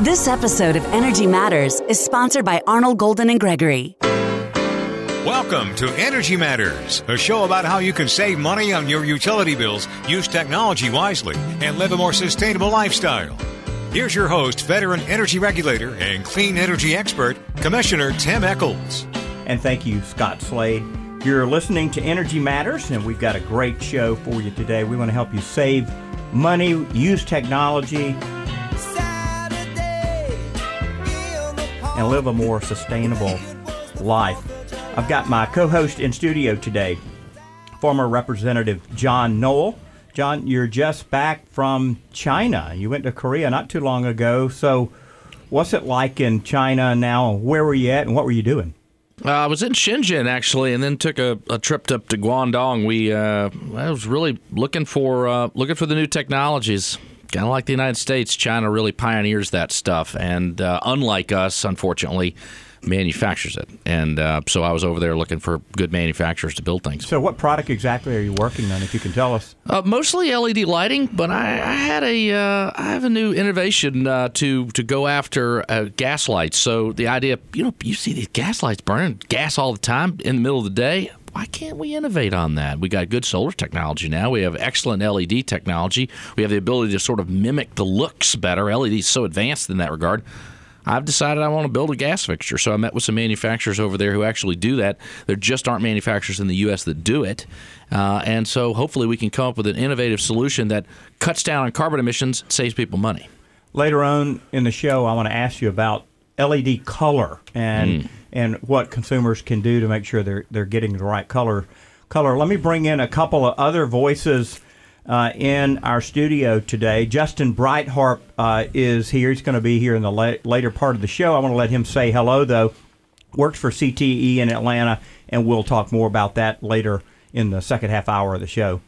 This episode of Energy Matters is sponsored by Arnold Golden and Gregory. Welcome to Energy Matters, a show about how you can save money on your utility bills, use technology wisely, and live a more sustainable lifestyle. Here's your host, veteran energy regulator and clean energy expert, Commissioner Tim Echols. And thank you, Scott Slade. You're listening to Energy Matters, and we've got a great show for you today. We want to help you save money, use technology, and live a more sustainable life. I've got my co host in studio today, former Representative John Noel. John, you're just back from China. You went to Korea not too long ago. So, what's it like in China now? Where were you at, and what were you doing? Uh, I was in Shenzhen actually, and then took a, a trip up to Guangdong. We uh, I was really looking for uh, looking for the new technologies. Kind of like the United States, China really pioneers that stuff, and uh, unlike us, unfortunately, manufactures it. And uh, so I was over there looking for good manufacturers to build things. So, what product exactly are you working on? If you can tell us. Uh, mostly LED lighting, but I, I had a uh, I have a new innovation uh, to to go after uh, gas lights. So the idea, you know, you see these gas lights burning gas all the time in the middle of the day. Why can't we innovate on that? We got good solar technology now. We have excellent LED technology. We have the ability to sort of mimic the looks better. LED is so advanced in that regard. I've decided I want to build a gas fixture. So I met with some manufacturers over there who actually do that. There just aren't manufacturers in the U.S. that do it. Uh, and so hopefully we can come up with an innovative solution that cuts down on carbon emissions, saves people money. Later on in the show, I want to ask you about LED color and mm. And what consumers can do to make sure they're they're getting the right color. Color. Let me bring in a couple of other voices uh, in our studio today. Justin Brightharp uh, is here. He's going to be here in the la- later part of the show. I want to let him say hello, though. Works for CTE in Atlanta, and we'll talk more about that later in the second half hour of the show.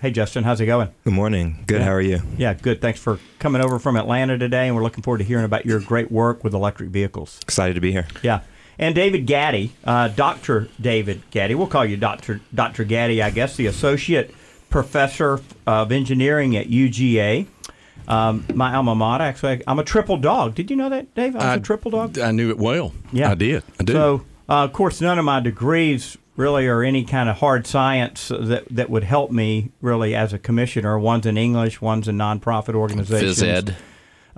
Hey, Justin, how's it going? Good morning. Good. Yeah. How are you? Yeah, good. Thanks for coming over from Atlanta today, and we're looking forward to hearing about your great work with electric vehicles. Excited to be here. Yeah. And David Gattie, uh, Dr. David Gattie, we'll call you Dr. Dr. Gattie, I guess, the Associate professor of engineering at UGA. Um, my alma mater. Actually, I'm a triple dog. Did you know that, Dave? I was I, a triple dog. I knew it well. Yeah, I did. I did. So, uh, of course, none of my degrees really are any kind of hard science that that would help me really as a commissioner. One's in English, one's in nonprofit organizations. Phys ed.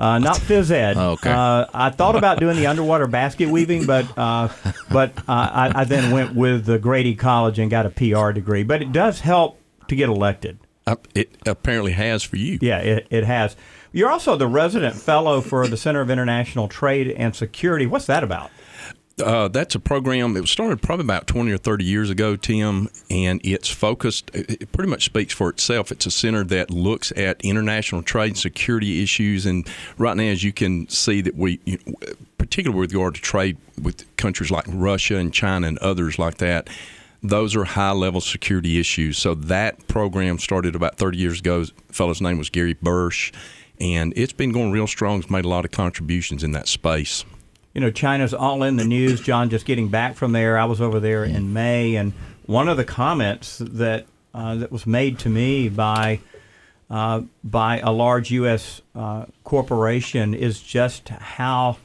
Uh, not phys ed. Oh, okay. Uh, I thought about doing the underwater basket weaving, but uh, but uh, I, I, then went with the Grady College and got a PR degree. But it does help to get elected. Uh, it apparently has for you. Yeah, it, it has. You're also the resident fellow for the Center of International Trade and Security. What's that about? Uh, that's a program. It was started probably about 20 or 30 years ago, Tim, and it's focused, it pretty much speaks for itself. It's a center that looks at international trade and security issues. And right now, as you can see, that we, particularly with regard to trade with countries like Russia and China and others like that, those are high level security issues. So that program started about 30 years ago. The fellow's name was Gary Bertsch, and it's been going real strong. It's made a lot of contributions in that space. You know, China's all in the news. John, just getting back from there, I was over there in May, and one of the comments that uh, that was made to me by uh, by a large U.S. Uh, corporation is just how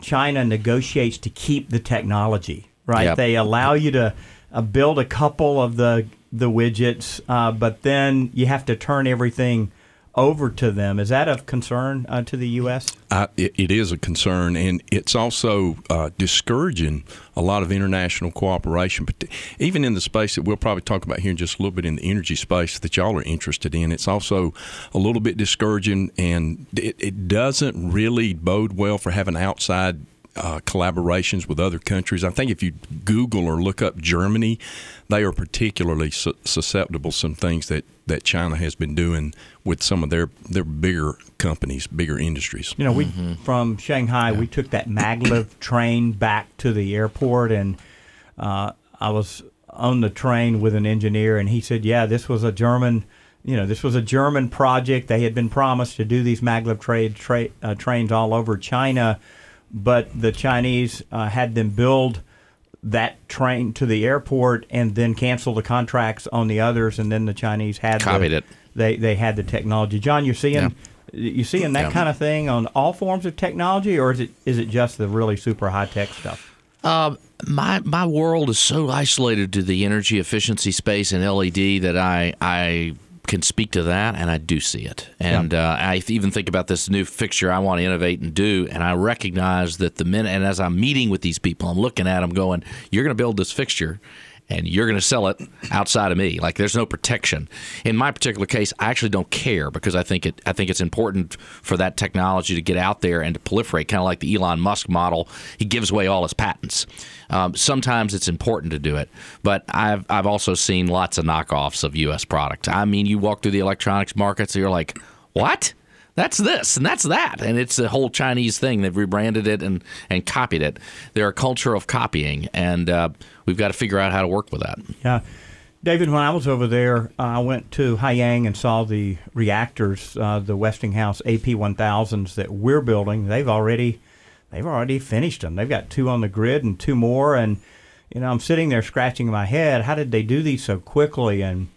China negotiates to keep the technology. Right? Yep. They allow you to uh, build a couple of the the widgets, uh, but then you have to turn everything over to them. Is that of concern uh, to the U.S.? It, it is a concern, and it's also uh, discouraging a lot of international cooperation. But even in the space that we'll probably talk about here in just a little bit in the energy space that y'all are interested in, it's also a little bit discouraging, and it, it doesn't really bode well for having outside uh, collaborations with other countries. I think if you Google or look up Germany, they are particularly su- susceptible to some things that, that China has been doing with some of their, their bigger companies, bigger industries. You know, we mm-hmm. from Shanghai, yeah. we took that maglev train back to the airport, and uh, I was on the train with an engineer, and he said, "Yeah, this was a German." you know, this was a German project. They had been promised to do these maglev trade tra- uh, trains all over China but the Chinese uh, had them build that train to the airport and then cancel the contracts on the others, and then the Chinese had copied the, it. They they had the technology. John, you're seeing. You seeing that Yeah. kind of thing on all forms of technology, or is it is it just the really super high tech stuff? Uh, my my world is so isolated to the energy efficiency space and LED that I I can speak to that, and I do see it. And uh, I even think about this new fixture I want to innovate and do, and I recognize that the minute and as I'm meeting with these people, I'm looking at them going, "You're going to build this fixture." And you're going to sell it outside of me. Like there's no protection. In my particular case, I actually don't care because I think it I think it's important for that technology to get out there and to proliferate, kind of like the Elon Musk model. He gives away all his patents. Um, sometimes it's important to do it, but I've I've also seen lots of knockoffs of U.S. products. I mean, you walk through the electronics markets, and you're like, what? That's this and that's that, and it's a whole Chinese thing. They've rebranded it and and copied it. They're a culture of copying, and uh, we've got to figure out how to work with that. Yeah. David, when I was over there, uh, I went to Haiyang and saw the reactors, uh, the Westinghouse AP1000s that we're building. They've already, they've already finished them. They've got two on the grid and two more. And you know, I'm sitting there scratching my head. How did they do these so quickly? And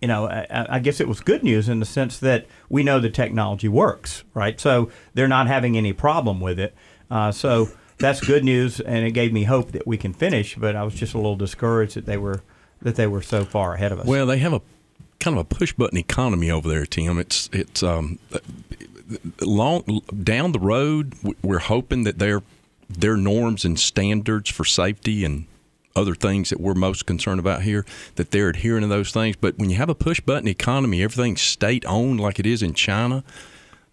you know, I, I guess it was good news in the sense that we know the technology works, right? So they're not having any problem with it. Uh, so that's good news, and it gave me hope that we can finish. But I was just a little discouraged that they were that they were so far ahead of us. Well, they have a kind of a push button economy over there, Tim. It's it's um, long down the road. We're hoping that their their norms and standards for safety and other things that we're most concerned about here that they're adhering to those things. But when you have a push button economy, everything's state owned like it is in China.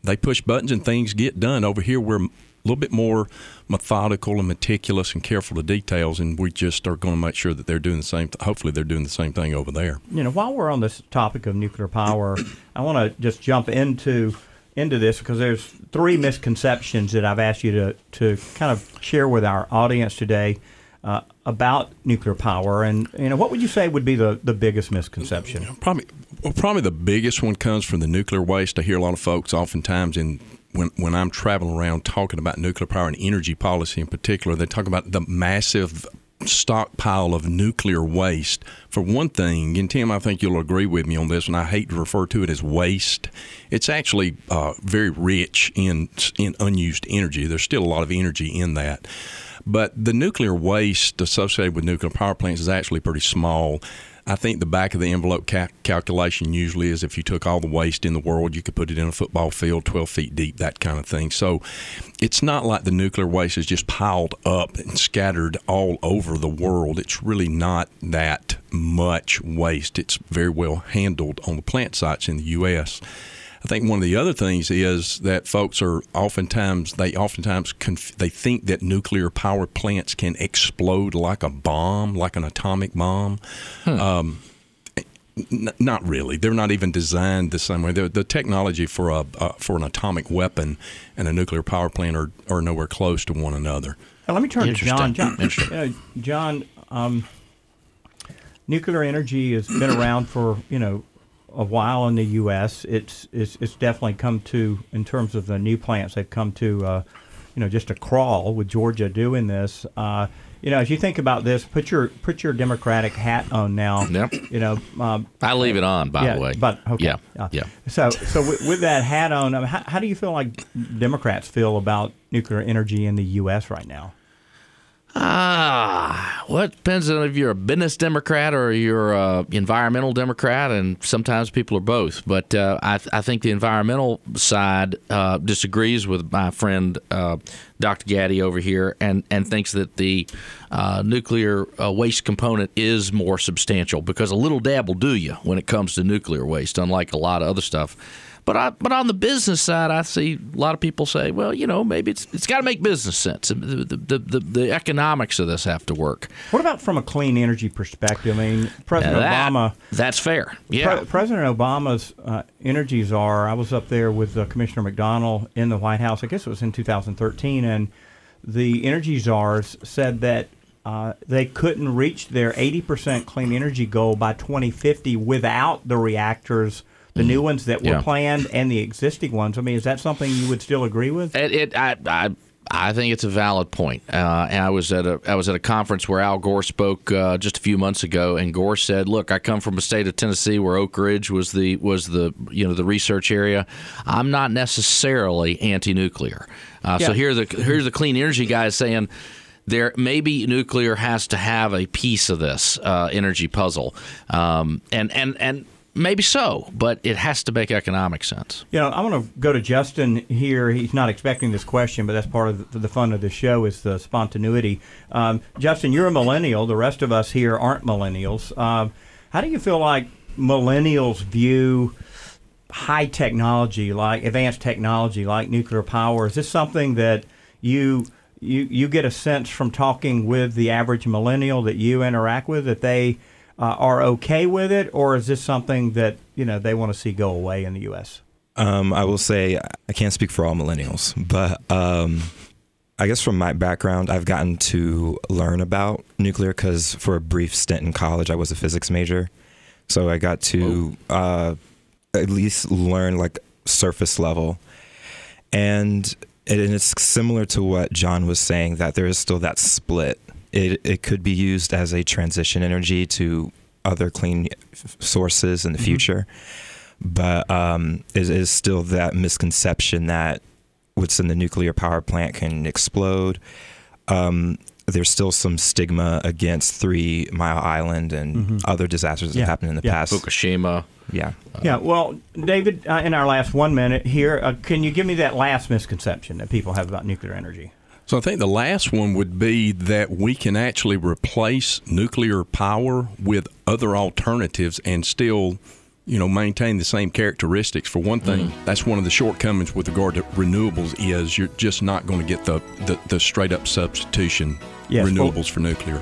They push buttons and things get done. Over here, we're a little bit more methodical and meticulous and careful to details, and we just are going to make sure that they're doing the same. Hopefully, they're doing the same thing over there. you know, while we're on this topic of nuclear power, I want to just jump into into this because there's three misconceptions that I've asked you to to kind of share with our audience today uh, about nuclear power, and you know, what would you say would be the the biggest misconception? Probably, well, probably the biggest one comes from the nuclear waste. I hear a lot of folks oftentimes in when when I'm traveling around talking about nuclear power and energy policy in particular, they talk about the massive stockpile of nuclear waste. For one thing, and Tim, I think you'll agree with me on this, and I hate to refer to it as waste. It's actually uh, very rich in in unused energy. There's still a lot of energy in that. But the nuclear waste associated with nuclear power plants is actually pretty small. I think the back of the envelope ca- calculation usually is if you took all the waste in the world, you could put it in a football field 12 feet deep, that kind of thing. So it's not like the nuclear waste is just piled up and scattered all over the world. It's really not that much waste. It's very well handled on the plant sites in the U.S. I think one of the other things is that folks are oftentimes they oftentimes conf- they think that nuclear power plants can explode like a bomb, like an atomic bomb. Um, n- not really. They're not even designed the same way. They're, the technology for a uh, for an atomic weapon and a nuclear power plant are, are nowhere close to one another. Now, let me turn to John. John, uh, John um, nuclear energy has been around for you know a while in the U.S. It's it's, it's definitely come to in terms of the new plants. They've come to uh, you know just a crawl with Georgia doing this. Uh, you know, as you think about this, put your put your Democratic hat on now. Yep. You know, um, I leave it on, by yeah, the way. But okay. yeah, Uh, yeah. So, so with, with that hat on, how, how do you feel like Democrats feel about nuclear energy in the U.S. right now? Ah, well, it depends on if you're a business Democrat or you're a environmental Democrat, and sometimes people are both. But uh, I, I think the environmental side uh, disagrees with my friend uh, Dr. Gattie over here, and, and thinks that the uh, nuclear uh, waste component is more substantial because a little dab will do you when it comes to nuclear waste, unlike a lot of other stuff. But I, but on the business side, I see a lot of people say, well, you know, maybe it's it's got to make business sense. The, the, the, the economics of this have to work. What about from a clean energy perspective? I mean, President That- Obama. That's fair. Yeah. Pre- President Obama's uh, energy czar. I was up there with uh, Commissioner McDonald in the White House. I guess it was in 2013, and the energy czars said that uh, they couldn't reach their 80% clean energy goal by 2050 without the reactors, the new ones that were Yeah. planned and the existing ones. I mean, is that something you would still agree with? It, it I, I I think it's a valid point. Uh, and I was at a I was at a conference where Al Gore spoke uh, just a few months ago, and Gore said, "Look, I come from a state of Tennessee where Oak Ridge was the was the you know the research area. I'm not necessarily anti-nuclear. Uh, Yeah. So here the here's the clean energy guys saying." There maybe nuclear has to have a piece of this uh, energy puzzle, um, and and and maybe so, but it has to make economic sense. You know, I want to go to Justin here. He's not expecting this question, but that's part of the, the fun of the show is the spontaneity. Um, Justin, you're a millennial. The rest of us here aren't millennials. Um, how do you feel like millennials view high technology, like advanced technology, like nuclear power? Is this something that you you you get a sense from talking with the average millennial that you interact with that they uh, are okay with it, or is this something that you know they want to see go away in the U.S.? Um, I will say I can't speak for all millennials, but um, I guess from my background, I've gotten to learn about nuclear because for a brief stint in college, I was a physics major, so I got to uh, at least learn like surface level, and it, and it's similar to what John was saying that there is still that split. It it could be used as a transition energy to other clean sources in the future but um, it is still that misconception that what's in the nuclear power plant can explode. Um, there's still some stigma against Three Mile Island and other disasters that Yeah, happened in the yeah. past. Fukushima. Yeah. Yeah, well, David, uh, in our last one minute here, uh, can you give me that last misconception that people have about nuclear energy? So I think the last one would be that we can actually replace nuclear power with other alternatives and still, you know, maintain the same characteristics. For one thing, mm-hmm. that's one of the shortcomings with regard to renewables is you're just not going to get the, the, the straight up substitution Yes, well- renewables for nuclear.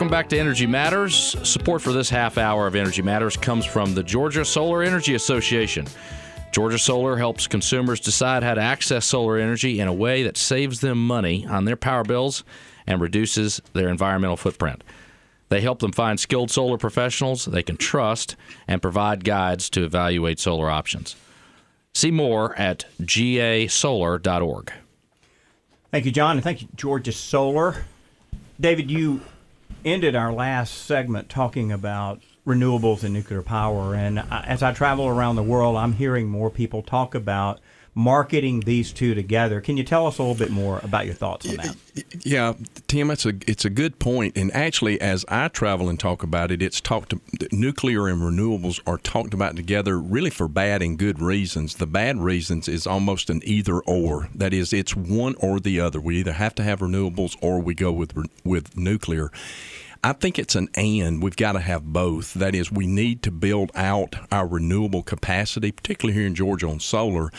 Welcome back to Energy Matters. Support for this half hour of Energy Matters comes from the Georgia Solar Energy Association. Georgia Solar helps consumers decide how to access solar energy in a way that saves them money on their power bills and reduces their environmental footprint. They help them find skilled solar professionals they can trust and provide guides to evaluate solar options. See more at gasolar.org. Thank you, John, and thank you, Georgia Solar. David, you ended our last segment talking about renewables and nuclear power, and as I travel around the world, I'm hearing more people talk about marketing these two together. Can you tell us a little bit more about your thoughts on that? Yeah, Tim, it's a it's a good point. And actually, as I travel and talk about it, it's talked nuclear and renewables are talked about together really for bad and good reasons. The bad reasons is almost an either or. That is, it's one or the other. We either have to have renewables or we go with with nuclear. I think it's an and. We've got to have both. That is, we need to build out our renewable capacity, particularly here in Georgia on solar.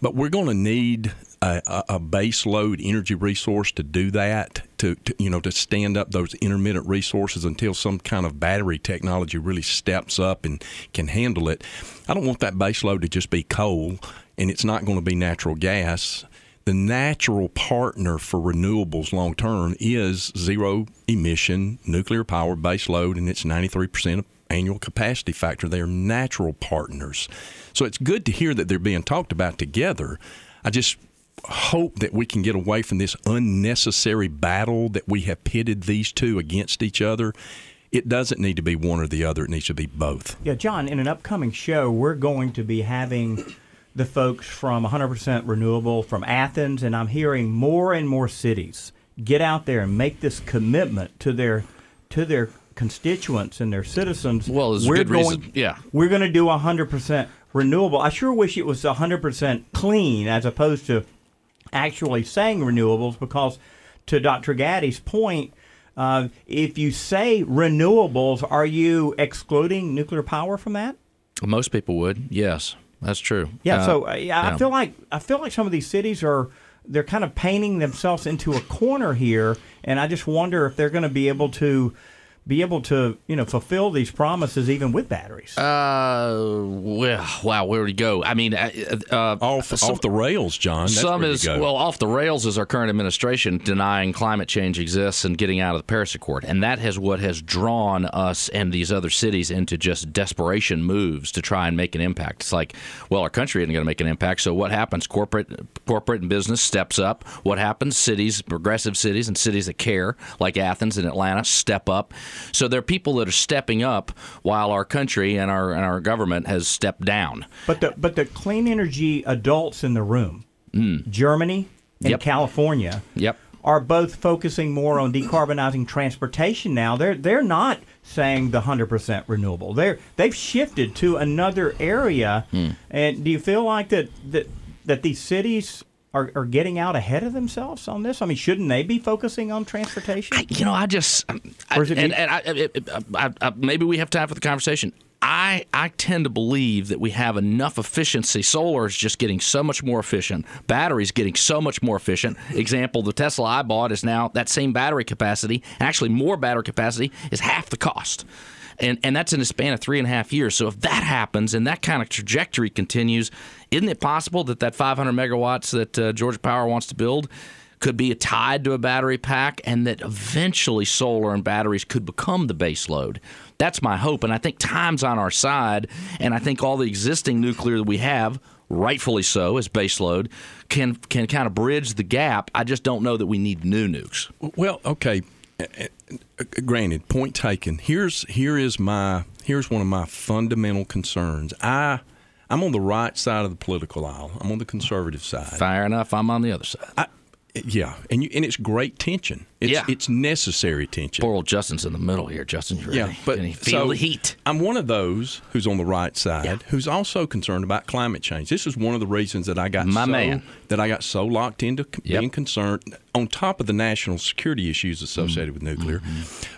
But we're going to need a, a, base load energy resource to do that. To, to you know to stand up those intermittent resources until some kind of battery technology really steps up and can handle it. I don't want that base load to just be coal, and it's not going to be natural gas the natural partner for renewables long term is zero emission nuclear power base load, and it's 93% of annual capacity factor. They are natural partners. So it's good to hear that they're being talked about together. I just hope that we can get away from this unnecessary battle that we have pitted these two against each other. It doesn't need to be one or the other. It needs to be both. Yeah, John, in an upcoming show, we're going to be having the folks from 100% Renewable from Athens, and I'm hearing more and more cities get out there and make this commitment to their to their constituents and their citizens. Well, there's we're good going, reason. Yeah. we're going to do 100% renewable. I sure wish it was 100% clean as opposed to actually saying renewables because to Dr. Gattie's point, uh, if you say renewables, are you excluding nuclear power from that? Most people would. Yes, that's true. Yeah. Uh, so uh, yeah, I feel like I feel like some of these cities are they're kind of painting themselves into a corner here, and I just wonder if they're going to be able to be able to you know fulfill these promises even with batteries. Uh, well, wow, where would he go? I mean, uh, uh, Off, some- off the rails, John. That's some is go. well off the rails is our current administration denying climate change exists and getting out of the Paris Accord, and that has what has drawn us and these other cities into just desperation moves to try and make an impact. It's like, well, our country isn't going to make an impact, so what happens? Corporate, corporate and business steps up. What happens? Cities, progressive cities, and cities that care, like Athens and Atlanta, step up. So there are people that are stepping up while our country and our and our government has stepped down. But the but the clean energy adults in the room, Germany and Mm. Yep. California, Yep. are both focusing more on decarbonizing transportation now. They're they're not saying the hundred percent renewable. They're they've shifted to another area. Hmm. And do you feel like that that that these cities are, are getting out ahead of themselves on this? I mean, shouldn't they be focusing on transportation? I, you know, I just, I, and, and I, it- uh, I, I, maybe we have time for the conversation. I, I tend to believe that we have enough efficiency. Solar is just getting so much more efficient. Batteries getting so much more efficient. Example: the Tesla I bought is now that same battery capacity, actually more battery capacity, is half the cost. And, and that's in a span of three and a half years. So if that happens and that kind of trajectory continues, isn't it possible that that 500 megawatts that uh, Georgia Power wants to build could be tied to a battery pack and that eventually solar and batteries could become the base load. That's my hope. And I think time's on our side. And I think all the existing nuclear that we have, rightfully so, as baseload, can, can kind of bridge the gap. I just don't know that we need new nukes. Well, okay. Uh, uh, Granted, point taken. Here's here is my here's one of my fundamental concerns. I I'm on the right side of the political aisle. I'm on the conservative side. Fair enough. I'm on the other side. I, yeah, and you, and it's great tension. It's, Yeah. it's necessary tension. Poor old Justin's in the middle here. Justin, you ready? Yeah, but Can you feel so the heat? I'm one of those who's on the right side, Yeah. who's also concerned about climate change. This is one of the reasons that I got My so, man. that I got so locked into Yep. being concerned on top of the national security issues associated with nuclear. Mm-hmm.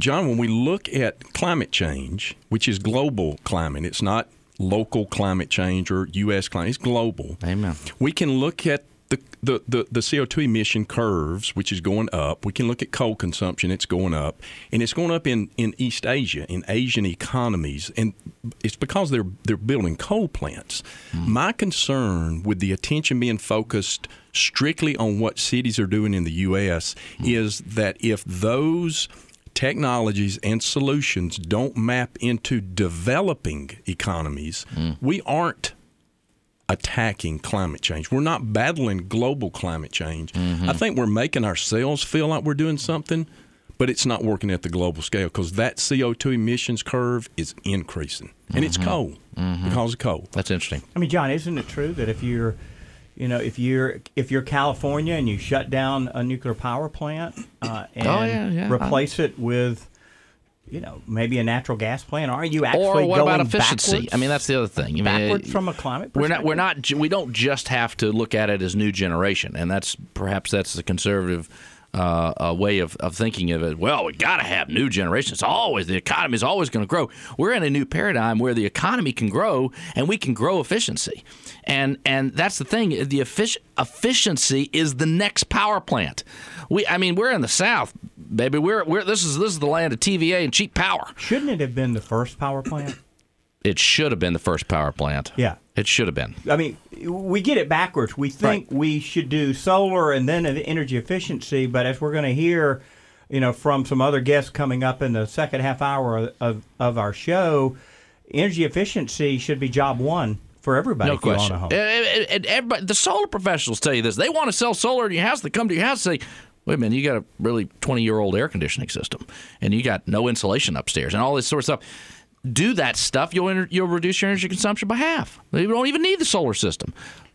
John, when we look at climate change, which is global climate, it's not local climate change or U.S. climate, it's global. Amen. We can look at the, the, the, the CO2 emission curves, which is going up. We can look at coal consumption, it's going up. And it's going up in, in East Asia, in Asian economies. And it's because they're, they're building coal plants. Hmm. My concern with the attention being focused strictly on what cities are doing in the U.S. Hmm. is that if those technologies and solutions don't map into developing economies, hmm. we aren't attacking climate change. We're not battling global climate change. Mm-hmm. I think we're making ourselves feel like we're doing something, but it's not working at the global scale because that CO2 emissions curve is increasing. And it's mm-hmm. coal mm-hmm. because of coal. That's interesting. I mean, John, isn't it true that if you're, you know, if you're if you're California and you shut down a nuclear power plant uh, oh, and Oh, yeah, yeah. replace it with, you know, maybe a natural gas plant, are you actually Or what going about efficiency? I mean, that's the other thing. I mean, backwards from a climate We're not. We're not. We don't just have to look at it as new generation, and that's perhaps that's the conservative uh, uh, way of, of thinking of it. Well, we got to have new generation. It's always the economy is always going to grow. We're in a new paradigm where the economy can grow and we can grow efficiency, and and that's the thing. The effic- efficiency is the next power plant. We. I mean, we're in the South, baby. We're we're this is this is the land of TVA and cheap power. Shouldn't it have been the first power plant? It should have been the first power plant. Yeah. It should have been. I mean, we get it backwards. We think we should do solar and then energy efficiency, but as we're going to hear, you know, from some other guests coming up in the second half hour of, of our show, energy efficiency should be job one for everybody No if you own question. a home. And, and- and everybody, the solar professionals tell you this. They want to sell solar in your house. They come to your house and say, wait a minute, you got a really 20 year old air conditioning system and you got no insulation upstairs and all this sort of stuff. Do that stuff, you'll, you'll reduce your energy consumption by half. You don't even need the solar system.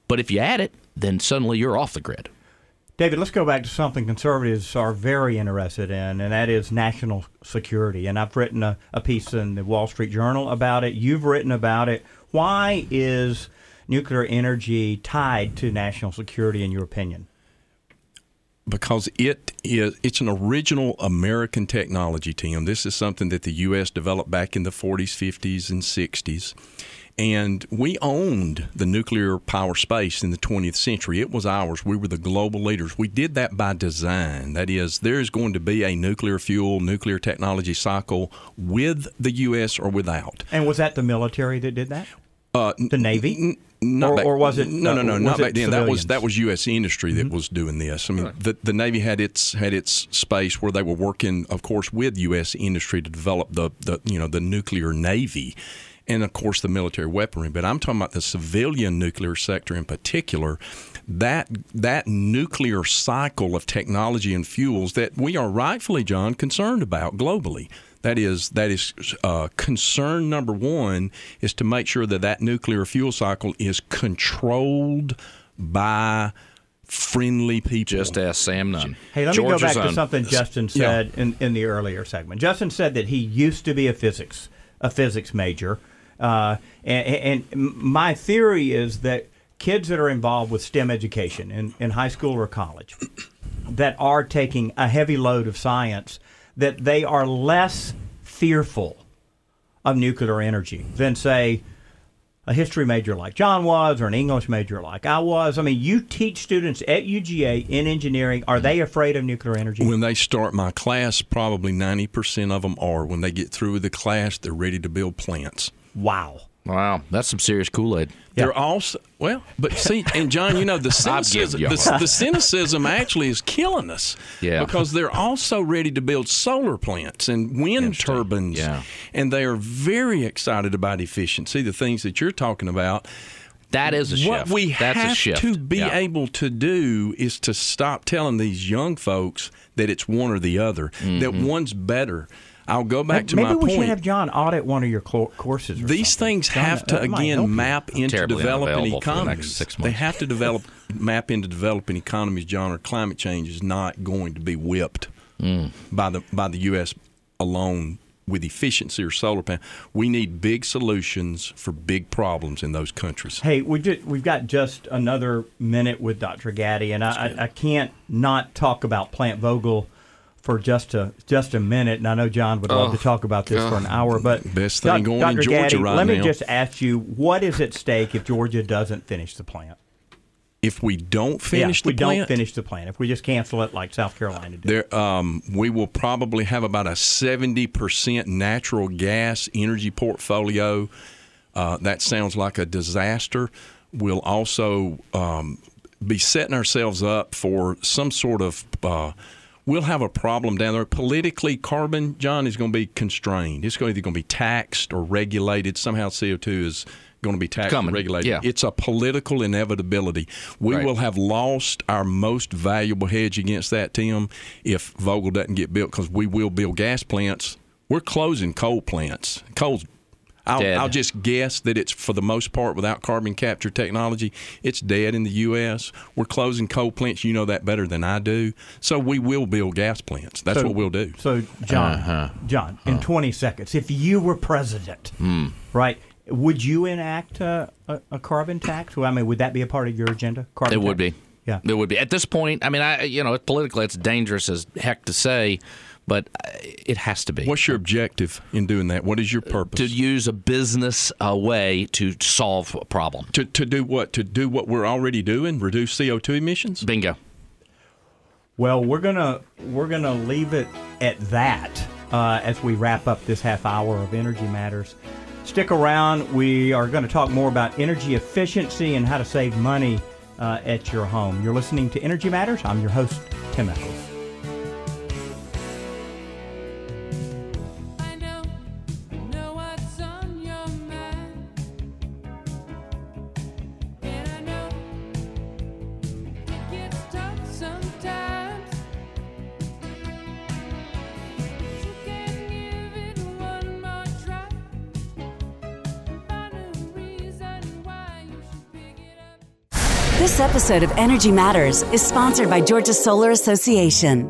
But if you add it, then suddenly you're off the grid. David, let's go back to something conservatives are very interested in, and that is national security. And I've written a, a piece in the Wall Street Journal about it. You've written about it. Why is nuclear energy tied to national security, in your opinion? Because it is it's an original American technology, Tim. This is something that the U.S. developed back in the 40s, 50s, and 60s. And we owned the nuclear power space in the 20th century. It was ours. We were the global leaders. We did that by design. That is, there is going to be a nuclear fuel, nuclear technology cycle with the U.S. or without. And was that the military that did that? Uh, The Navy? N- not Or- back- or was it- No, no, uh, no, not back then. That was that was U.S. industry Mm-hmm. that was doing this. I mean, the the Navy had its had its space where they were working, of course, with U.S. industry to develop the the you know the nuclear navy, and of course the military weaponry. But I'm talking about the civilian nuclear sector in particular. That that nuclear cycle of technology and fuels that we are rightfully, John, concerned about globally. That is that is uh, concern number one is to make sure that that nuclear fuel cycle is controlled by friendly people. Just ask Sam Nunn. Hey, let me go back to own. something Justin Yeah. said in, in the earlier segment. Justin said that he used to be a physics a physics major, uh, and, and my theory is that kids that are involved with STEM education in, in high school or college that are taking a heavy load of science that they are less fearful of nuclear energy than say a history major like John was or an English major like I was. I mean, you teach students at UGA in engineering. Are they afraid of nuclear energy? When they start my class, probably 90% of them are. When they get through with the class, they're ready to build plants. wow. Wow, that's some serious Kool Aid. They're also well, but see, and John, you know the cynicism, the, the cynicism actually is killing us. Yeah. because they're also ready to build solar plants and wind turbines. Yeah. and they are very excited about efficiency. The things that you're talking about. That is a shift. What we That's have a shift. to be Yeah. able to do is to stop telling these young folks that it's one or the other. That Mm-hmm. one's better. I'll go back to Maybe my point. Maybe we point. should have John audit one of your clo- courses. Or These something. things John, have to that might help you. again map into developing unavailable for the economies. six They have to develop map into developing economies, John. Or climate change is not going to be whipped Mm. by the by the U.S. alone with efficiency or solar panel. We need big solutions for big problems in those countries. Hey, we just, we've got just another minute with Dr. Gattie, and I, I, I can't not talk about Plant Vogtle for just a just a minute. And I know John would love to talk about this for an hour, but Best thing going in Georgia Gattie, right let me just ask you, what is at stake if Georgia doesn't finish the plant? If we don't finish yeah, if we the plant, don't finish the plant, if we just cancel it like South Carolina did. There, um, we will probably have about a 70% natural gas energy portfolio. Uh, that sounds like a disaster. We'll also um, be setting ourselves up for some sort of. Uh, we'll have a problem down there. Politically, carbon, John, is going to be constrained. It's going to either going to be taxed or regulated. Somehow, CO two is going to be taxed Coming, and regulated. yeah. It's a political inevitability. We Right. will have lost our most valuable hedge against that, Tim, if Vogtle doesn't get built because we will build gas plants. We're closing coal plants. Coal's I'll, Dead. I'll just guess that it's for the most part without carbon capture technology. It's dead in the U.S. We're closing coal plants. You know that better than I do. So we will build gas plants. That's So- what we'll do. So, John, Uh-huh. John, in 20 seconds, if you were president, Hmm. right, would you enact a, a, a carbon tax? Well, I mean, would that be a part of your agenda? Carbon It would be. Yeah. It would be. At this point, I mean, I you know, politically, it's dangerous as heck to say, but uh, it has to be. What's your objective in doing that? What is your purpose? to use a business uh, way to solve a problem. to, to do what? To do what we're already doing? Reduce CO2 emissions? Bingo. Well, we're gonna we're gonna leave it at that uh, as we wrap up this half hour of Energy Matters. Stick around. We are going to talk more about energy efficiency and how to save money uh, at your home. You're listening to Energy Matters. I'm your host, Tim Echols. This episode of Energy Matters is sponsored by Georgia Solar Association.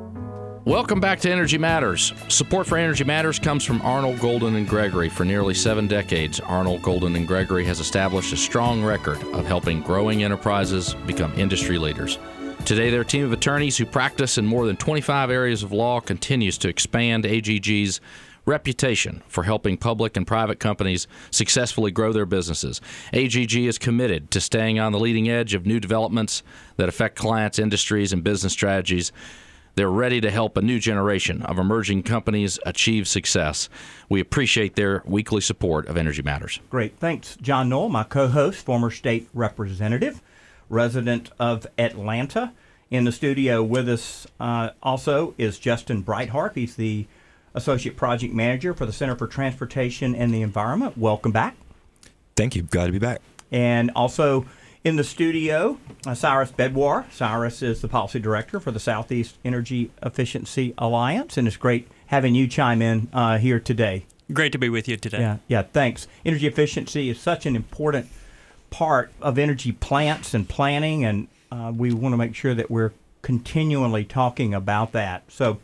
Welcome back to Energy Matters. Support for Energy Matters comes from Arnold Golden and Gregory. For nearly seven decades, Arnold Golden and Gregory has established a strong record of helping growing enterprises become industry leaders. Today, their team of attorneys who practice in more than 25 areas of law continues to expand AGG's reputation for helping public and private companies successfully grow their businesses. AGG is committed to staying on the leading edge of new developments that affect clients, industries, and business strategies. They're ready to help a new generation of emerging companies achieve success. We appreciate their weekly support of Energy Matters. Great. Thanks, John Noel, my co host, former state representative, resident of Atlanta. In the studio with us uh, also is Justin Brightharp. He's the Associate Project Manager for the Center for Transportation and the Environment. Welcome back. Thank you. Glad to be back. And also in the studio, uh, Cyrus Bhedwar. Cyrus is the Policy Director for the Southeast Energy Efficiency Alliance, and it's great having you chime in uh, here today. Great to be with you today. Yeah, yeah, thanks. Energy efficiency is such an important part of energy plants and planning, and uh, we want to make sure that we're continually talking about that. So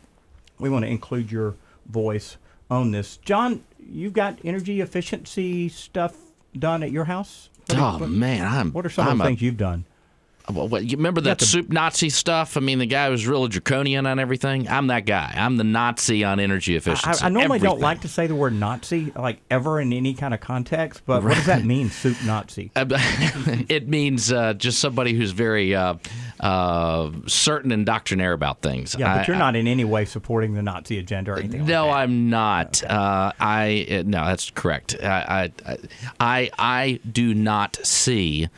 we want to include your voice on this. John, you've got energy efficiency stuff done at your house? What are- Oh what- man, I'm. What are some I'm of the a- things you've done? Well, what, you remember that the- soup Nazi stuff? I mean, the guy was really draconian on everything. I'm that guy. I'm the Nazi on energy efficiency. I normally don't like to say the word Nazi, like ever in any kind of context, but what does that mean, soup Nazi? it means uh, just somebody who's very uh, uh, certain and doctrinaire about things. Yeah, but I- you're not in any way supporting the Nazi agenda or anything. like No, that. I'm not. Uh, I uh, no, that's correct. I I I, I do not see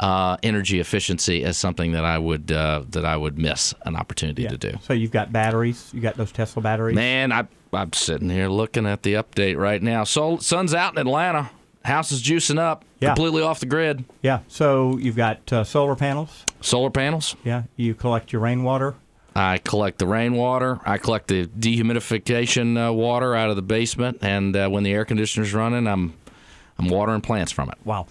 uh, energy efficiency as something that I would uh, that I would miss an opportunity Yeah. to do. So you've got batteries. You got those Tesla batteries. Man, I I'm sitting here looking at the update right now. So sun's out in Atlanta. House is juicing up. Yeah. Completely off the grid. Yeah. So you've got uh, solar panels. Solar panels. Yeah. You collect your rainwater. I collect the rainwater. I collect the dehumidification uh, water out of the basement, and uh, when the air conditioner's running, I'm I'm watering plants from it. Wow.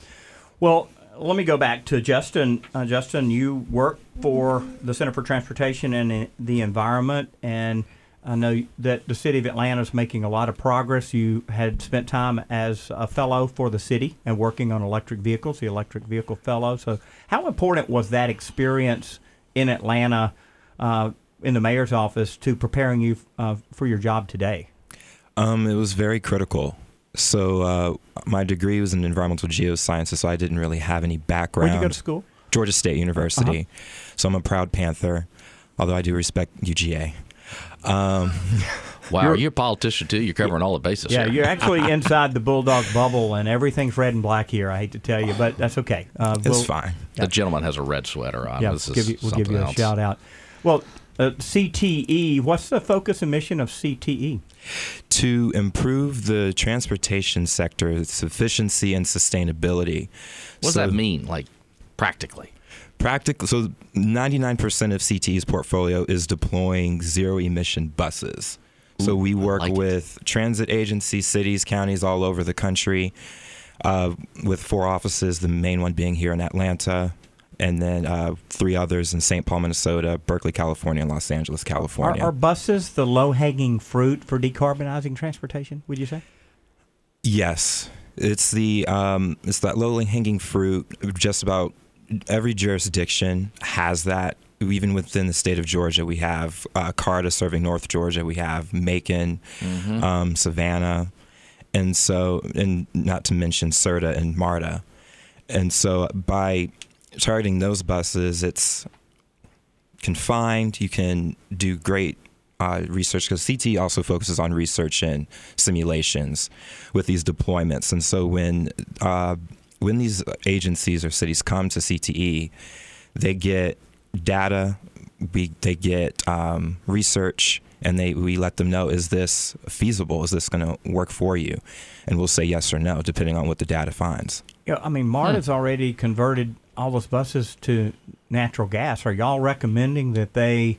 Well, let me go back to Justin. Uh, Justin, you work for the Center for Transportation and the Environment, and I know that the city of Atlanta is making a lot of progress. You had spent time as a fellow for the city and working on electric vehicles, the electric vehicle fellow. So, how important was that experience in Atlanta, uh, in the mayor's office, to preparing you uh, for your job today? Um, it was very critical. So uh, my degree was in environmental geosciences, so I didn't really have any background. Where'd you go to school? Georgia State University. So I'm a proud Panther, although I do respect UGA. Um, Wow, you're, a politician too. You're covering all the bases. Yeah, here. you're actually inside the bulldog bubble, and everything's red and black here. I hate to tell you, but that's okay. Uh, it's we'll- fine. The gentleman has a red sweater on. Yeah, this we'll is give you, we'll give you a else. shout out. Well, uh, CTE. What's the focus and mission of? CTE? to improve the transportation sector's efficiency and sustainability. What does that mean, like practically? Practical. So 99% of CTE's portfolio is deploying zero emission buses. So we work like it. with transit agencies, cities, counties all over the country, uh, with four offices. The main one being here in Atlanta, and then uh, three others in St. Paul, Minnesota, Berkeley, California, and Los Angeles, California. are buses the low hanging fruit for decarbonizing transportation? Would you say? Yes, it's the um, it's that low hanging fruit. Just about every jurisdiction has that. Even within the state of Georgia, we have uh, CARTA serving North Georgia. We have Macon, um, Savannah, and so and not to mention SRTA and MARTA. And so by targeting those buses, it's confined. You can do great uh, research because CT also focuses on research and simulations with these deployments. And so when uh, when these agencies or cities come to CTE, they get data, we, they get um, research, and they we let them know is this feasible? Is this going to work for you? And we'll say yes or no depending on what the data finds. Yeah, I mean, MARTA's already converted all those buses to natural gas. Are y'all recommending that they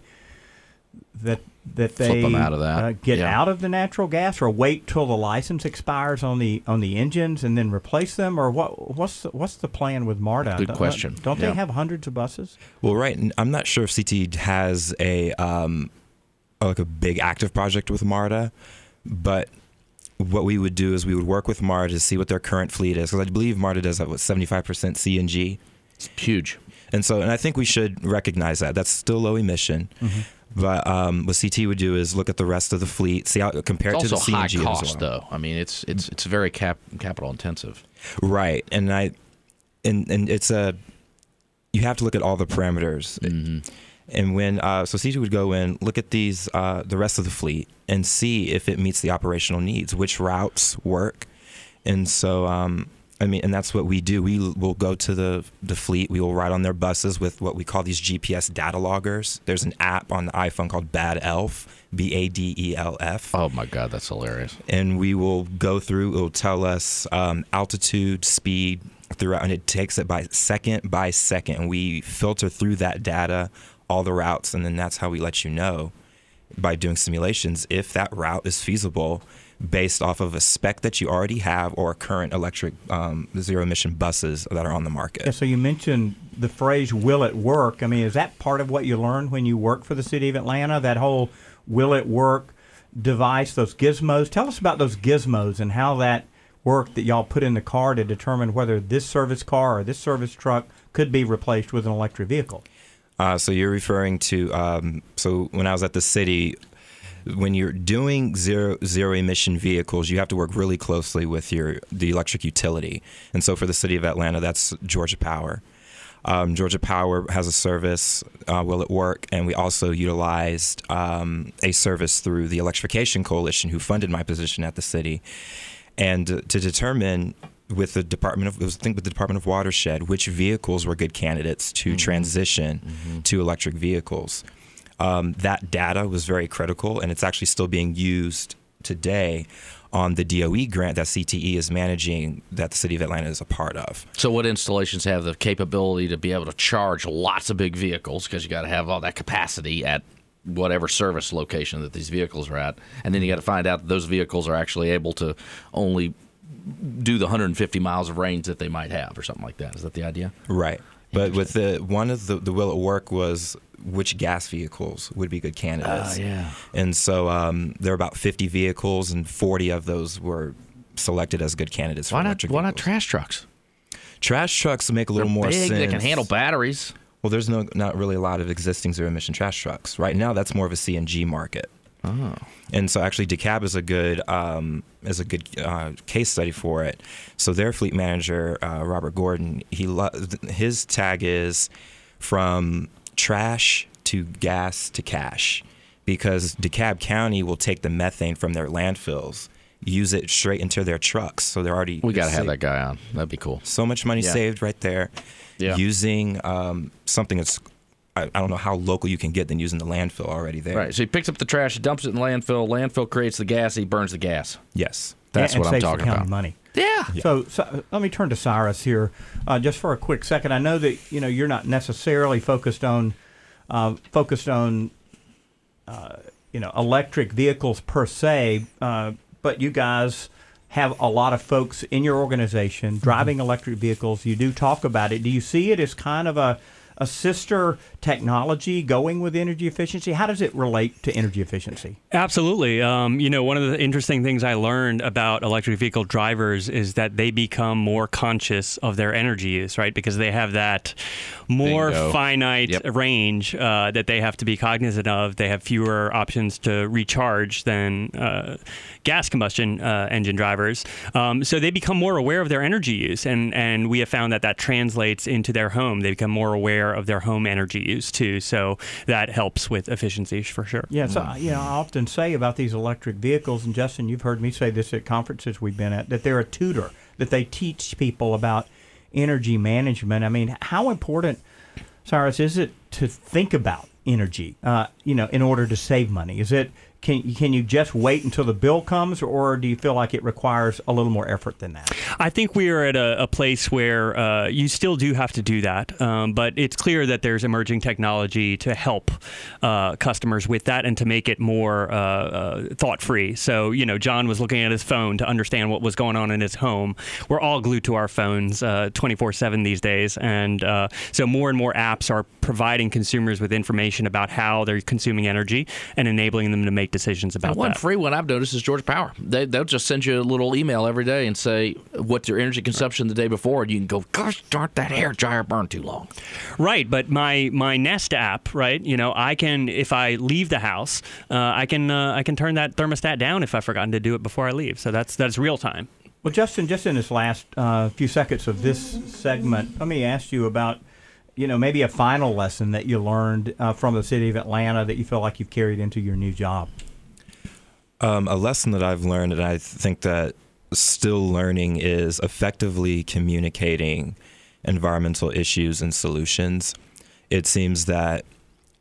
that that Flip they 'em out of that. Uh, get Yeah. out of the natural gas, or wait till the license expires on the on the engines and then replace them, or what? What's the, what's the plan with MARTA? Good Don't- question. Don't Yeah. they have hundreds of buses? Well, right. I'm not sure if CT has a um, like a big active project with MARTA, but what we would do is we would work with MARTA to see what their current fleet is because I believe MARTA does have what 75% CNG, It's huge. and so and I think we should recognize that that's still low emission. Mm-hmm. But um, what CT would do is look at the rest of the fleet, see how compared to the also high cost, as well. though. I mean, it's it's it's very cap capital intensive. Right, and I, and and it's a, you have to look at all the parameters. And when uh, so CT would go in, look at these uh, the rest of the fleet, and see if it meets the operational needs, which routes work, and so um, I mean, and that's what we do. We will go to the the fleet. We will ride on their buses with what we call these GPS data loggers. There's an app on the iPhone called Bad Elf, B A D E L F Oh my God, that's hilarious. and we will go through. It will tell us um, altitude, speed throughout, and it takes it by second by second. And we filter through that data, all the routes, and then that's how we let you know by doing simulations if that route is feasible based off of a spec that you already have or current electric um, zero emission buses that are on the market. Yeah, so you mentioned the phrase "will it work." I mean, is that part of what you learned when you worked for the city of Atlanta? That whole "will it work" device, those gizmos. Tell us about those gizmos and how that worked that y'all put in the car to determine whether this service car or this service truck could be replaced with an electric vehicle. Uh, so you're referring to um, so when I was at the city, when you're doing zero zero emission vehicles, you have to work really closely with your the electric utility. And so for the city of Atlanta, that's Georgia Power. Um, Georgia Power has a service, uh, Will It Work? And we also utilized um, a service through the Electrification Coalition, who funded my position at the city. And to determine with the Department of, it was, I think with the Department of Watershed, which vehicles were good candidates to transition to electric vehicles. Um, that data was very critical, and it's actually still being used today on the DOE grant that CTE is managing that the city of Atlanta is a part of. So, what installations have the capability to be able to charge lots of big vehicles because you got to have all that capacity at whatever service location that these vehicles are at, and then you got to find out that those vehicles are actually able to only do the 150 miles of range that they might have, or something like that. Is that the idea? Right. But with the one of the the will it work was which gas vehicles would be good candidates. Ah, yeah. And so um, there were about 50 vehicles, and 40 of those were selected as good candidates for Why not? electric Why not trash trucks? trash trucks make a little They're more big. sense. They can handle batteries. Well, there's no not really a lot of existing zero emission trash trucks right now. That's more of a CNG market. Oh. And so actually, DeKalb is a good um, is a good uh, case study for it. So their fleet manager uh, Robert Gordon, he lo- his tag is from trash to gas to cash, because DeKalb County will take the methane from their landfills, use it straight into their trucks. So they're already We got to have that guy on. That'd be cool. so much money Yeah. saved right there Yeah. using um, something that's I, I don't know how local you can get than using the landfill already there. Right. So he picks up the trash, dumps it in the landfill. Landfill creates the gas. He burns the gas. Yes. That's and what I'm talking about. Money. Yeah. So, so let me turn to Cyrus here, uh, just for a quick second. I know that you know you're not necessarily focused on uh, focused on uh, you know electric vehicles per se, uh, but you guys have a lot of folks in your organization driving electric vehicles. You do talk about it. Do you see it as kind of a a sister technology going with energy efficiency? How does it relate to energy efficiency? Absolutely. Um, you know, one of the interesting things I learned about electric vehicle drivers is that they become more conscious of their energy use, right? Because they have that more Bingo. finite Yep. range uh, that they have to be cognizant of. They have fewer options to recharge than uh, gas combustion uh, engine drivers. Um, so they become more aware of their energy use, and and we have found that that translates into their home. They become more aware of their home energy use too. So that helps with efficiency for sure. Yeah, so you know, I often say about these electric vehicles, and Justin, you've heard me say this at conferences we've been at, that they're a tutor, that they teach people about energy management. I mean, how important, Cyrus, is it to think about energy, uh, you know, in order to save money? Is it can can you just wait until the bill comes, or do you feel like it requires a little more effort than that? I think we are at a, a place where uh, you still do have to do that, um, but it's clear that there's emerging technology to help uh, customers with that and to make it more uh, uh thought free. So, you know, John was looking at his phone to understand what was going on in his home. We're all glued to our phones uh, 24 7 these days. And uh, so more and more apps are providing consumers with information about how they're consuming energy and enabling them to make decisions about and one that. free one I've noticed is Georgia Power. They, they'll just send you a little email every day and say what's your energy consumption the day before, and you can go, gosh darn, that hair dryer burned too long. Right, but my my Nest app, right? You know, I can if I leave the house, uh, I can uh, I can turn that thermostat down if I've forgotten to do it before I leave. So that's that's real time. Well, Justin, just in this last uh, few seconds of this segment, let me ask you about you know, maybe a final lesson that you learned uh, from the city of Atlanta that you feel like you've carried into your new job? Um, a lesson that I've learned, and I think that still learning, is effectively communicating environmental issues and solutions. It seems that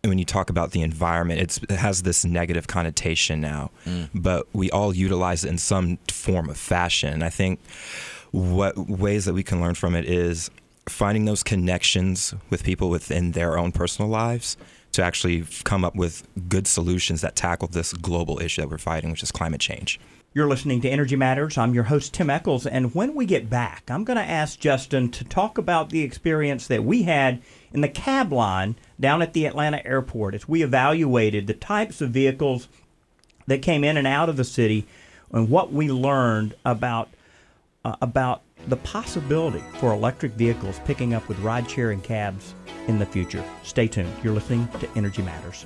when you talk about the environment, it has this negative connotation now, mm. but we all utilize it in some form of fashion. I think what ways that we can learn from it is finding those connections with people within their own personal lives to actually come up with good solutions that tackle this global issue that we're fighting, which is climate change. You're listening to Energy Matters. I'm your host, Tim Echols. And when we get back, I'm going to ask Justin to talk about the experience that we had in the cab line down at the Atlanta airport as we evaluated the types of vehicles that came in and out of the city and what we learned about, uh, about the possibility for electric vehicles picking up with ride sharing cabs in the future. Stay tuned. You're listening to Energy Matters.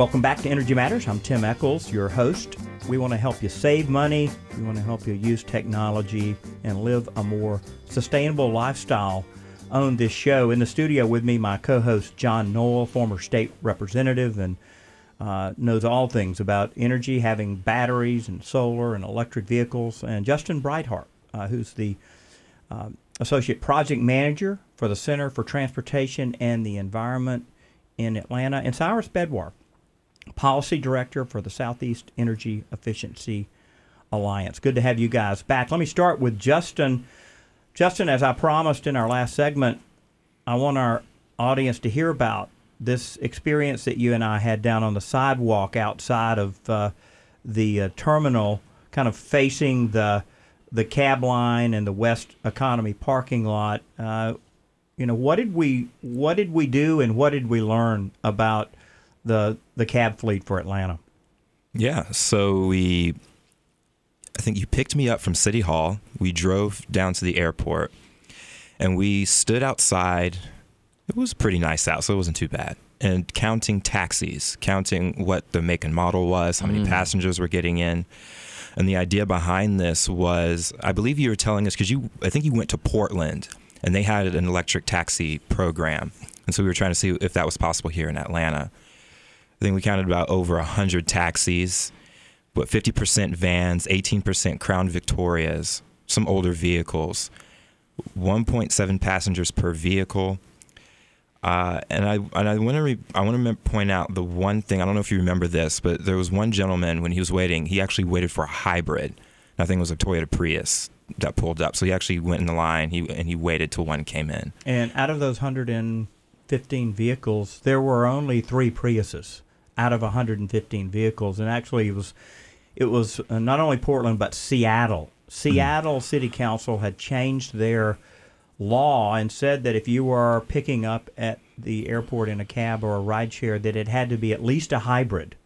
Welcome back to Energy Matters. I'm Tim Echols, your host. We want to help you save money, we want to help you use technology and live a more sustainable lifestyle on this show. In the studio with me, my co host John Noel, former state representative and uh, knows all things about energy, having batteries and solar and electric vehicles, and Justin Brightharp, uh, who's the uh, Associate Project Manager for the Center for Transportation and the Environment in Atlanta, and Cyrus Bhedwar, Policy Director for the Southeast Energy Efficiency Alliance. Good to have you guys back. Let me start with Justin. Justin, as I promised in our last segment, I want our audience to hear about this experience that you and I had down on the sidewalk outside of uh, the uh, terminal, kind of facing the the cab line and the West Economy parking lot. Uh, you know, what did we what did we do and what did we learn about the the cab fleet for Atlanta? Yeah, so we I think you picked me up from City Hall. We drove down to the airport and we stood outside. It was pretty nice out, so it wasn't too bad. And counting taxis, counting what the make and model was, how many mm. passengers were getting in. And the idea behind this was, I believe you were telling us because you, I think you went to Portland and they had an electric taxi program, and so we were trying to see if that was possible here in Atlanta. I think we counted about over hundred taxis, but 50% vans, 18% Crown Victorias, some older vehicles, 1.7 passengers per vehicle. Uh, and I and I want to re- I want to point out the one thing I don't know if you remember this, but there was one gentleman when he was waiting, he actually waited for a hybrid. I think it was a Toyota Prius that pulled up, so he actually went in the line. He and he waited till one came in. And out of those 115 vehicles, there were only three Priuses out of 115 vehicles, and actually it was it was uh, not only Portland but Seattle. Seattle City Council had changed their law and said that if you were picking up at the airport in a cab or a ride share, that it had to be at least a hybrid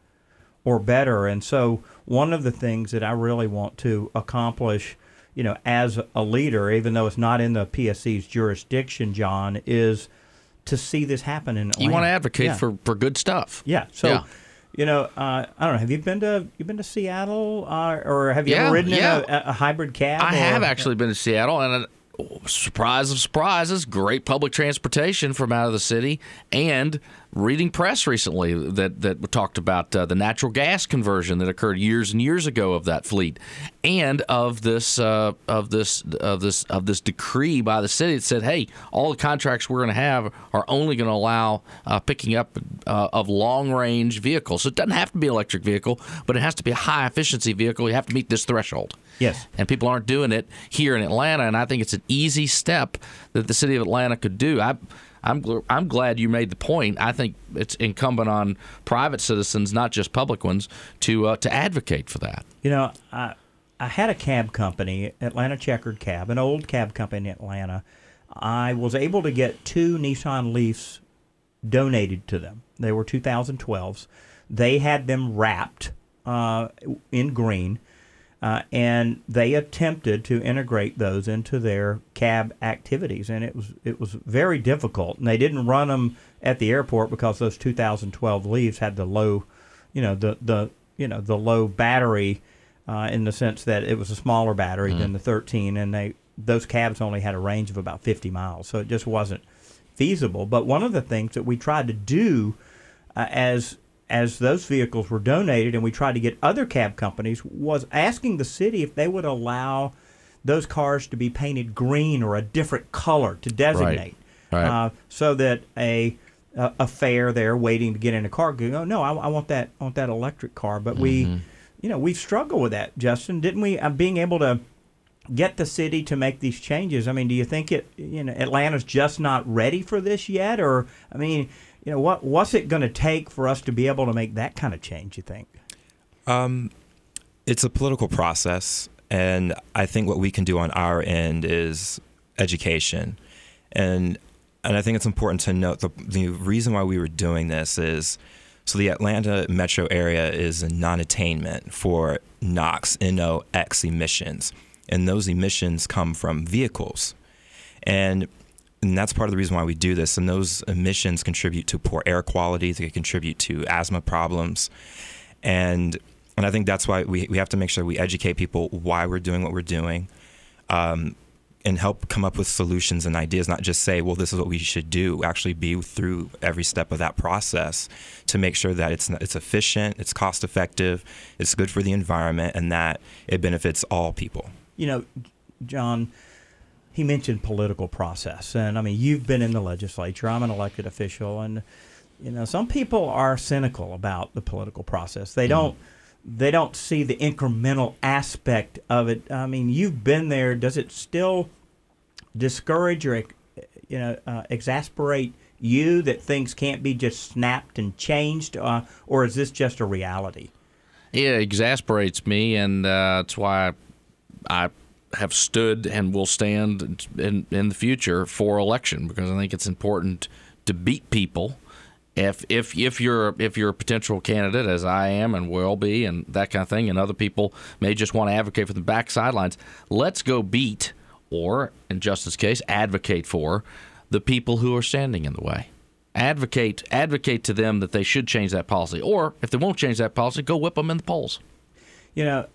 or better. And so, one of the things that I really want to accomplish, you know, as a leader, even though it's not in the PSC's jurisdiction, John, is to see this happen in Atlanta. You want to advocate Yeah. for, for good stuff. Yeah. So, Yeah. you know, uh, I don't know. Have you been to you been to Seattle, uh, or have you Yeah, ever ridden in a, a hybrid cab? I or- have actually been to Seattle, and surprise of surprises, great public transportation from out of the city, and reading press recently that that talked about uh, the natural gas conversion that occurred years and years ago of that fleet, and of this uh, of this of this of this decree by the city that said, hey, all the contracts we're going to have are only going to allow uh, picking up uh, of long range vehicles. So it doesn't have to be an electric vehicle, but it has to be a high efficiency vehicle. You have to meet this threshold Yes. and people aren't doing it here in Atlanta. And I think it's an easy step that the city of Atlanta could do. I, I'm gl- I'm glad you made the point. I think it's incumbent on private citizens, not just public ones, to uh, to advocate for that. You know, I I had a cab company, Atlanta Checkered Cab, an old cab company in Atlanta. I was able to get two Nissan Leafs donated to them. They were 2012s. They had them wrapped uh, in green, uh, and they attempted to integrate those into their cab activities, and it was it was very difficult. And they didn't run them at the airport because those 2012 Leaves had the low, you know, the the you know the low battery, uh, in the sense that it was a smaller battery than the 13, and they those cabs only had a range of about 50 miles, so it just wasn't feasible. But one of the things that we tried to do uh, as as those vehicles were donated, and we tried to get other cab companies, was asking the city if they would allow those cars to be painted green or a different color to designate, Right. Uh, so that a a a fare there waiting to get in a car could go, no, I, I want that I want that electric car. But we, you know, we've struggled with that, Justin, didn't we? Uh, being able to get the city to make these changes. I mean, do you think it? You know, Atlanta's just not ready for this yet, or I mean, you know, what what's it going to take for us to be able to make that kind of change? You think? Um, it's a political process, and I think what we can do on our end is education, and and I think it's important to note the the reason why we were doing this is so the Atlanta metro area is a non-attainment for NOx NOx emissions, and those emissions come from vehicles, and and that's part of the reason why we do this. And those emissions contribute to poor air quality. They contribute to asthma problems, and and I think that's why we we have to make sure we educate people why we're doing what we're doing, um, and help come up with solutions and ideas. Not just say, well, this is what we should do. Actually, be through every step of that process to make sure that it's it's efficient, it's cost effective, it's good for the environment, and that it benefits all people. You know, John. He mentioned political process, and I mean, you've been in the legislature. I'm an elected official, and you know, some people are cynical about the political process. They don't. They don't see the incremental aspect of it. I mean, you've been there. Does it still discourage or you know uh, exasperate you that things can't be just snapped and changed, uh, or is this just a reality? It exasperates me, and uh, that's why I have stood and will stand in in the future for election because I think it's important to beat people. If if if you're if you're a potential candidate, as I am and will be, and that kind of thing, and other people may just want to advocate for the back sidelines, let's go beat or, in Justin's case, advocate for the people who are standing in the way. Advocate advocate to them that they should change that policy, or if they won't change that policy, go whip them in the polls. You know,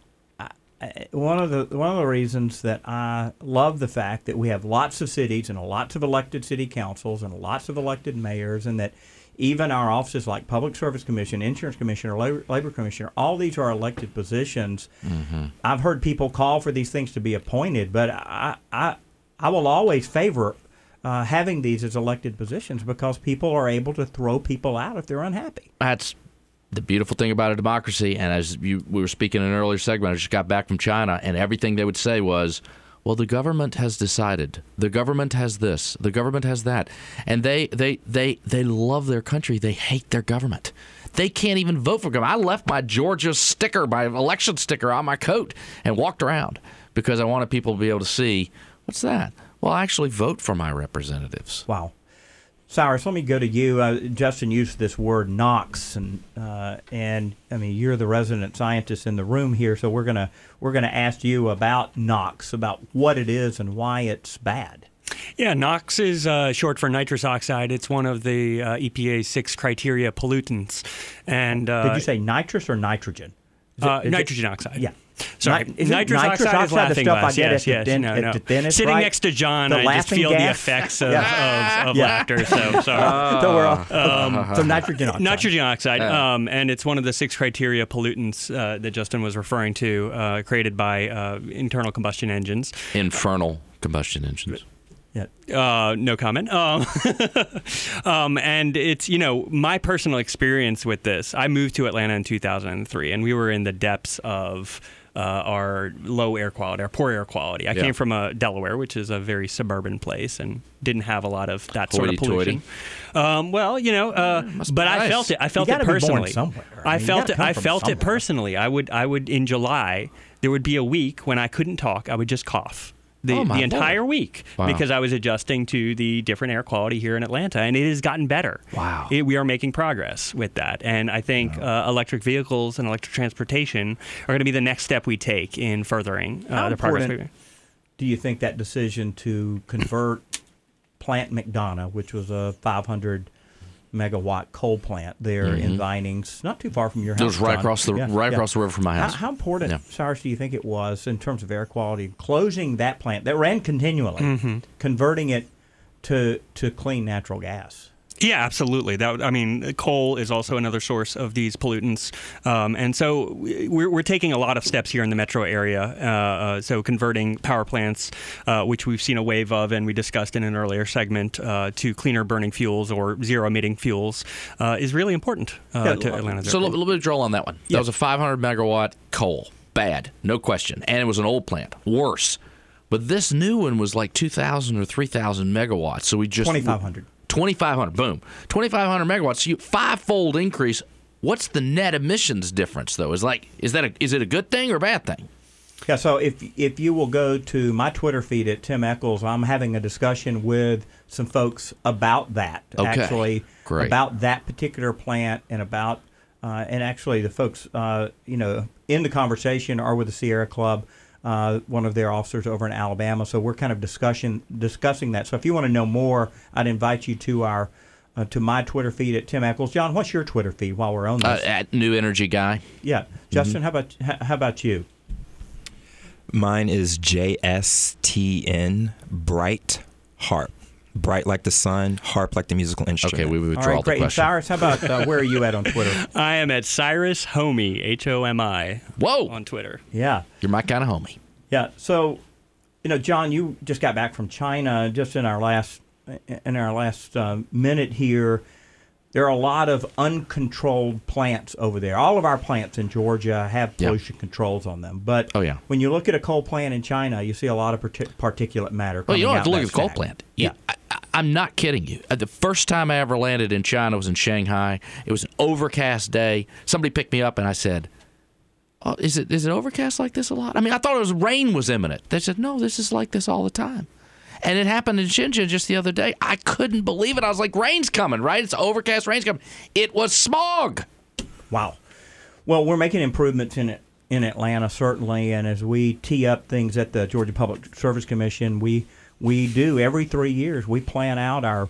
one of the one of the reasons that I love the fact that we have lots of cities and lots of elected city councils and lots of elected mayors, and that even our offices like Public Service Commission, Insurance Commissioner, Labor, Labor Commissioner, all these are elected positions. Mm-hmm. I've heard people call for these things to be appointed, but I I, I will always favor uh, having these as elected positions because people are able to throw people out if they're unhappy. That's the beautiful thing about a democracy. And as you, we were speaking in an earlier segment, I just got back from China, and everything they would say was, well, the government has decided. The government has this. The government has that. And they, they, they, they love their country. They hate their government. They can't even vote for government. I left my Georgia sticker, my election sticker on my coat and walked around because I wanted people to be able to see what's that? Well, I actually vote for my representatives. Wow. Cyrus, let me go to you. Uh, Justin used this word NOx, and uh, and I mean you're the resident scientist in the room here, so we're gonna we're gonna ask you about NOx, about what it is and why it's bad. Yeah, NOx is uh, short for nitrous oxide. It's one of the uh, EPA's six criteria pollutants. And did you say nitrous or nitrogen? It, uh, nitrogen it, oxide. Yeah. Sorry, Ni- nitrous, nitrous oxide, oxide is laughing the stuff glass. I get yes, at the yes. den- no, at no. the dentist, Sitting right? next to John, The I just laughing feel the effects of, Yeah. of, of Yeah. laughter. So sorry. so we're all, um, so nitrogen oxide. Nitrogen oxide, um, and it's one of the six criteria pollutants uh, that Justin was referring to, uh, created by uh, internal combustion engines. Infernal combustion engines. Yeah. Uh, no comment. Um, um, and it's, you know, my personal experience with this. I moved to Atlanta in 2003, and we were in the depths of uh, our low air quality, our poor air quality. I Yeah. came from uh, Delaware, which is a very suburban place, and didn't have a lot of that sort of pollution. Um, well, you know, uh, must be but I felt it. I felt You it gotta be born personally. somewhere. I I mean, you felt it. I from felt it personally. I would. I would in July. There would be a week when I couldn't talk. I would just cough. The, Oh, the entire Lord. week Wow. because I was adjusting to the different air quality here in Atlanta, and it has gotten better. Wow. It- we are making progress with that, and I think uh, electric vehicles and electric transportation are going to be the next step we take in furthering uh, How the progress. important do you think that decision to convert Plant McDonough, which was a 500 megawatt coal plant there in Vinings, not too far from your It house? was right John. across the- right across the river from my How- house. How, important, Yeah. Cyrus, do you think it was in terms of air quality, closing that plant that ran continually, Mm-hmm. converting it to to clean natural gas? Yeah, absolutely. That I mean, coal is also another source of these pollutants, um, and so we're, we're taking a lot of steps here in the metro area. Uh, uh, so converting power plants, uh, which we've seen a wave of, and we discussed in an earlier segment, uh, to cleaner burning fuels or zero emitting fuels, uh, is really important uh, Yeah, to Atlanta. So a little, little bit of drill on that one. That was a 500 megawatt coal. Bad, no question. And it was an old plant. Worse. But this new one was like 2,000 or 3,000 megawatts. So we just 2,500. 2,500. Boom. 2,500 megawatts. You five-fold increase. What's the net emissions difference though? Is like is that a, is it a good thing or a bad thing? Yeah, so if if you will go to my Twitter feed at Tim Echols, I'm having a discussion with some folks about that. Okay, Actually, great. about that particular plant and about uh, and actually the folks uh, you know in the conversation are with the Sierra Club. Uh, one of their officers over in Alabama, so we're kind of discussion discussing that. So if you want to know more, I'd invite you to our uh, to my Twitter feed at Tim Echols. John, what's your Twitter feed while we're on Uh, this? at New Energy Guy. yeah, Justin, how about how how about you? Mine is JSTN Bright Harp. Bright like the sun, harp like the musical instrument. Okay, we All withdraw right, the great. And question. Cyrus, how about uh, where are you at on Twitter? I am at Cyrus Homie H O M I Whoa, on Twitter. Yeah. you're my kind of homie. Yeah. So, you know, John, you just got back from China. Just in our last in our last uh, minute here, there are a lot of uncontrolled plants over there. All of our plants in Georgia have Yeah. pollution controls on them, but Oh, yeah. when you look at a coal plant in China, you see a lot of partic- particulate matter. Well, you don't coming have to look at that the coal plant. Yeah. You- I, I, I'm not kidding you. Uh, The first time I ever landed in China was in Shanghai. It was an overcast day. Somebody picked me up and I said, oh, "Is it is it overcast like this a lot?" I mean, I thought it was rain was imminent. They said, "No, this is like this all the time." And it happened in Shenzhen just the other day. I couldn't believe it. I was like, "Rain's coming, right? It's overcast, rain's coming." It was smog. Wow. Well, we're making improvements in it in Atlanta certainly, and as we tee up things at the Georgia Public Service Commission, we we do every three years we plan out our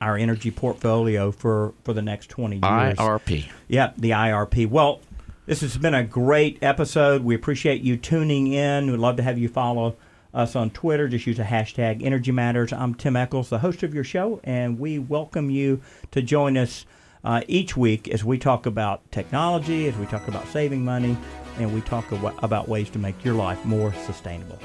our energy portfolio for for the next twenty years. IRP. Yeah, the IRP. Well, This has been a great episode. We appreciate you tuning in. We'd love to have you follow us on Twitter. Just use the hashtag Energy Matters. I'm Tim Echols, the host of your show, and we welcome you to join us uh, each week as we talk about technology, as we talk about saving money, and we talk about ways to make your life more sustainable.